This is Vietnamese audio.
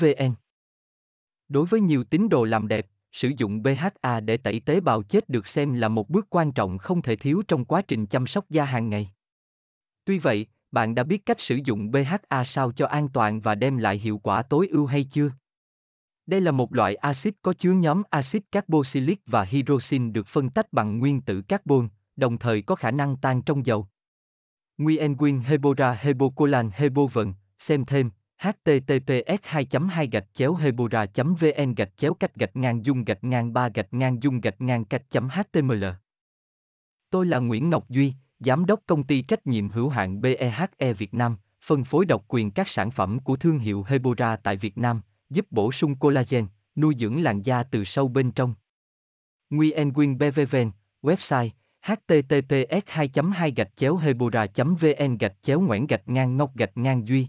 vn Đối với nhiều tín đồ làm đẹp, sử dụng BHA để tẩy tế bào chết được xem là một bước quan trọng không thể thiếu trong quá trình chăm sóc da hàng ngày. Tuy vậy, bạn đã biết cách sử dụng BHA sao cho an toàn và đem lại hiệu quả tối ưu hay chưa? Đây là một loại axit có chứa nhóm axit carboxylic và hydroxin được phân tách bằng nguyên tử carbon, đồng thời có khả năng tan trong dầu. Nguyen Quyên Hebora Hebocolan Hebovận xem thêm https 2 2 gạch chéo hebora vn gạch chéo cách gạch ngang dung gạch ngang ba gạch ngang dung gạch ngang cách html Tôi là Nguyễn Ngọc Duy, Giám đốc công ty trách nhiệm hữu hạn BEHE Việt Nam, phân phối độc quyền các sản phẩm của thương hiệu Hebora tại Việt Nam, giúp bổ sung collagen, nuôi dưỡng làn da từ sâu bên trong. Nguyen Quyên BVVN, website https 2 2 gạch chéo hebora vn gạch chéo ngoãn gạch ngang ngọc gạch ngang duy